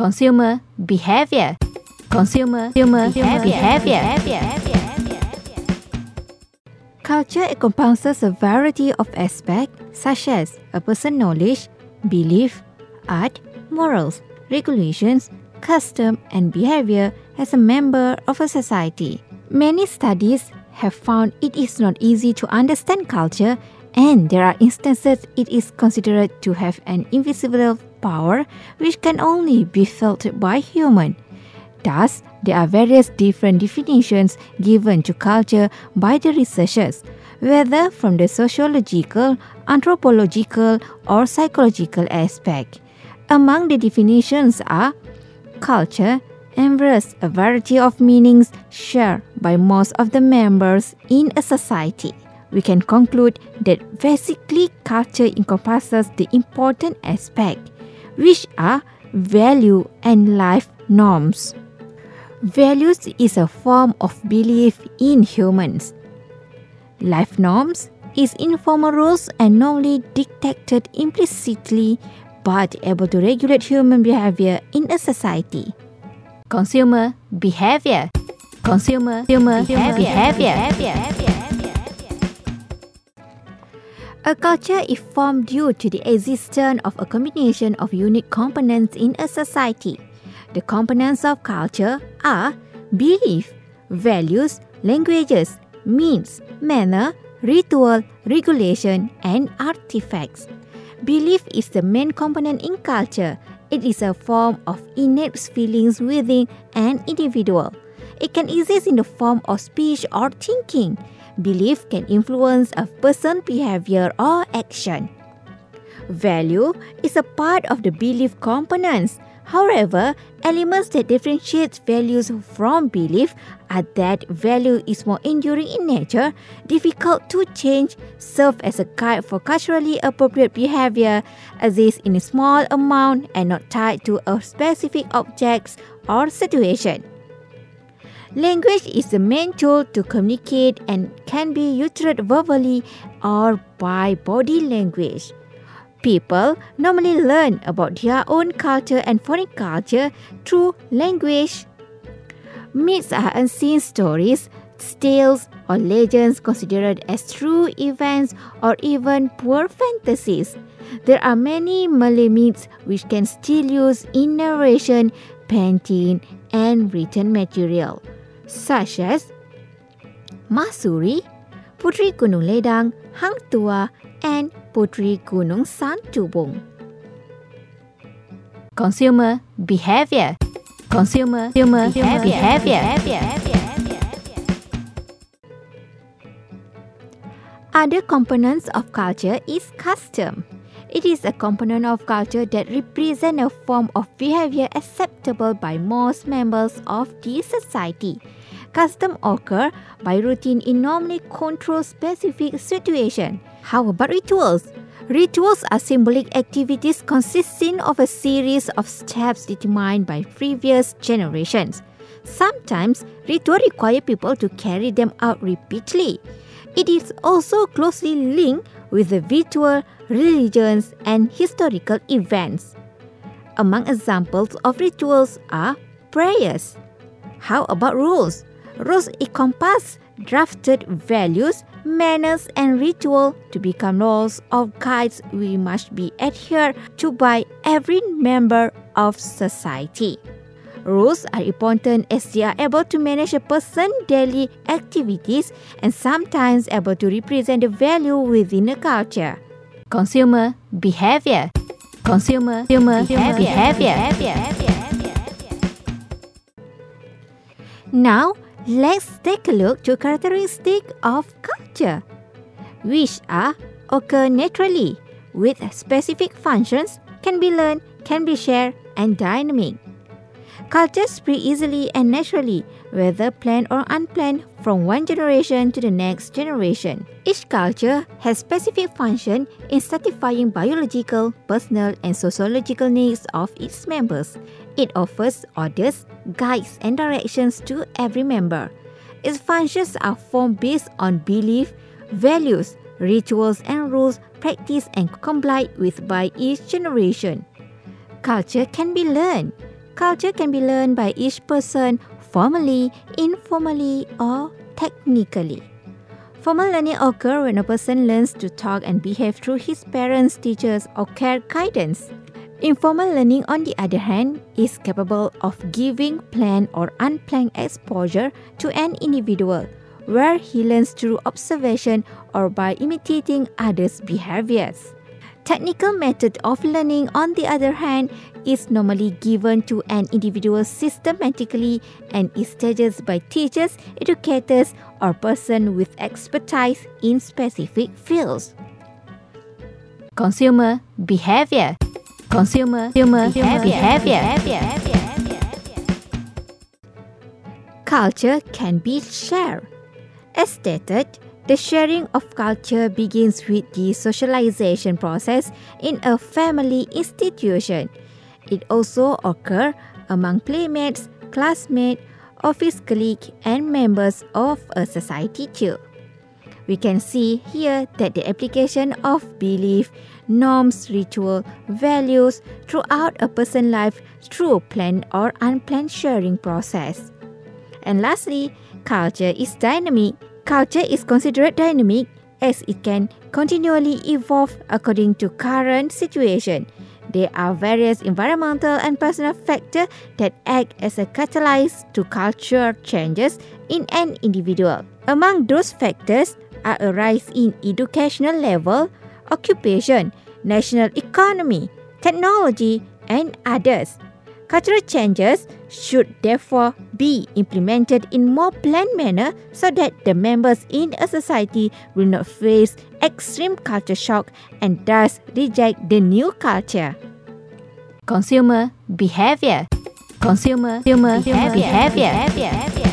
Consumer behavior. Consumer, consumer behavior. Culture encompasses a variety of aspects such as a person's knowledge, belief, art, morals, regulations, custom, and behavior as a member of a society. Many studies have found it is not easy to understand culture, and there are instances it is considered to have an invisible power which can only be felt by human. Thus, there are various different definitions given to culture by the researchers, whether from the sociological, anthropological, or psychological aspect. Among the definitions are culture embrace a variety of meanings shared by most of the members in a society. We can conclude that basically culture encompasses the important aspect, which are value and life norms. Values is a form of belief in humans. Life norms is informal rules and normally dictated implicitly but able to regulate human behavior in a society. Consumer behavior. Consumer, consumer behavior. A culture is formed due to the existence of a combination of unique components in a society. The components of culture are belief, values, languages, means, manner, ritual, regulation, and artifacts. Belief is the main component in culture. It is a form of innate feelings within an individual. It can exist in the form of speech or thinking. Belief can influence a person's behavior or action. Value is a part of the belief components. However, elements that differentiate values from belief are that value is more enduring in nature, difficult to change, serve as a guide for culturally appropriate behavior, exists in a small amount and not tied to a specific object or situation. Language is the main tool to communicate and can be used verbally or by body language. People normally learn about their own culture and foreign culture through language. Myths are unseen stories, tales, or legends considered as true events or even pure fantasies. There are many Malay myths which can still use in narration, painting, and written material, such as Mahsuri, Putri Gunung Ledang, Hang Tuah, and Putri Gunung Santubong. Consumer behavior. Consumer, consumer behavior. Other components of culture is custom. It is a component of culture that represents a form of behavior acceptable by most members of the society. Custom occur by routine in normally controlled specific situation. How about rituals? Rituals are symbolic activities consisting of a series of steps determined by previous generations. Sometimes, rituals require people to carry them out repeatedly. It is also closely linked with the ritual, religions, and historical events. Among examples of rituals are prayers. How about rules? Rules encompass drafted values, manners, and ritual to become laws or guides we must be adhered to by every member of society. Rules are important as they are able to manage a person's daily activities and sometimes able to represent the value within a culture. Consumer behavior. Consumer, consumer behavior. behavior. Now, let's take a look to characteristics of culture, which are occur naturally with specific functions, can be learned, can be shared, and dynamic. Cultures spread easily and naturally, whether planned or unplanned, from one generation to the next generation. Each culture has specific function in satisfying biological, personal, and sociological needs of its members. It offers orders, guides, and directions to every member. Its functions are formed based on belief, values, rituals, and rules practiced and complied with by each generation. Culture can be learned. Culture can be learned by each person formally, informally, or technically. Formal learning occurs when a person learns to talk and behave through his parents, teachers, or care guidance. Informal learning, on the other hand, is capable of giving planned or unplanned exposure to an individual, where he learns through observation or by imitating others' behaviors. Technical method of learning, on the other hand, is normally given to an individual systematically and is staged by teachers, educators, or person with expertise in specific fields. Consumer behavior. Consumer, consumer behavior. behavior. Culture can be shared. As stated, the sharing of culture begins with the socialization process in a family institution. It also occurs among playmates, classmates, office colleagues, and members of a society too. We can see here that the application of belief, norms, ritual, values throughout a person's life through planned or unplanned sharing process. And lastly, culture is dynamic. Culture is considered dynamic as it can continually evolve according to current situation there are various environmental and personal factors that act as a catalyst to cultural changes in an individual. Among those factors are a rise in educational level, occupation, national economy, technology, and others. Cultural changes should therefore be implemented in more planned manner so that the members in a society will not face extreme culture shock and thus reject the new culture. Consumer behavior. Consumer, consumer behavior. behavior. behavior.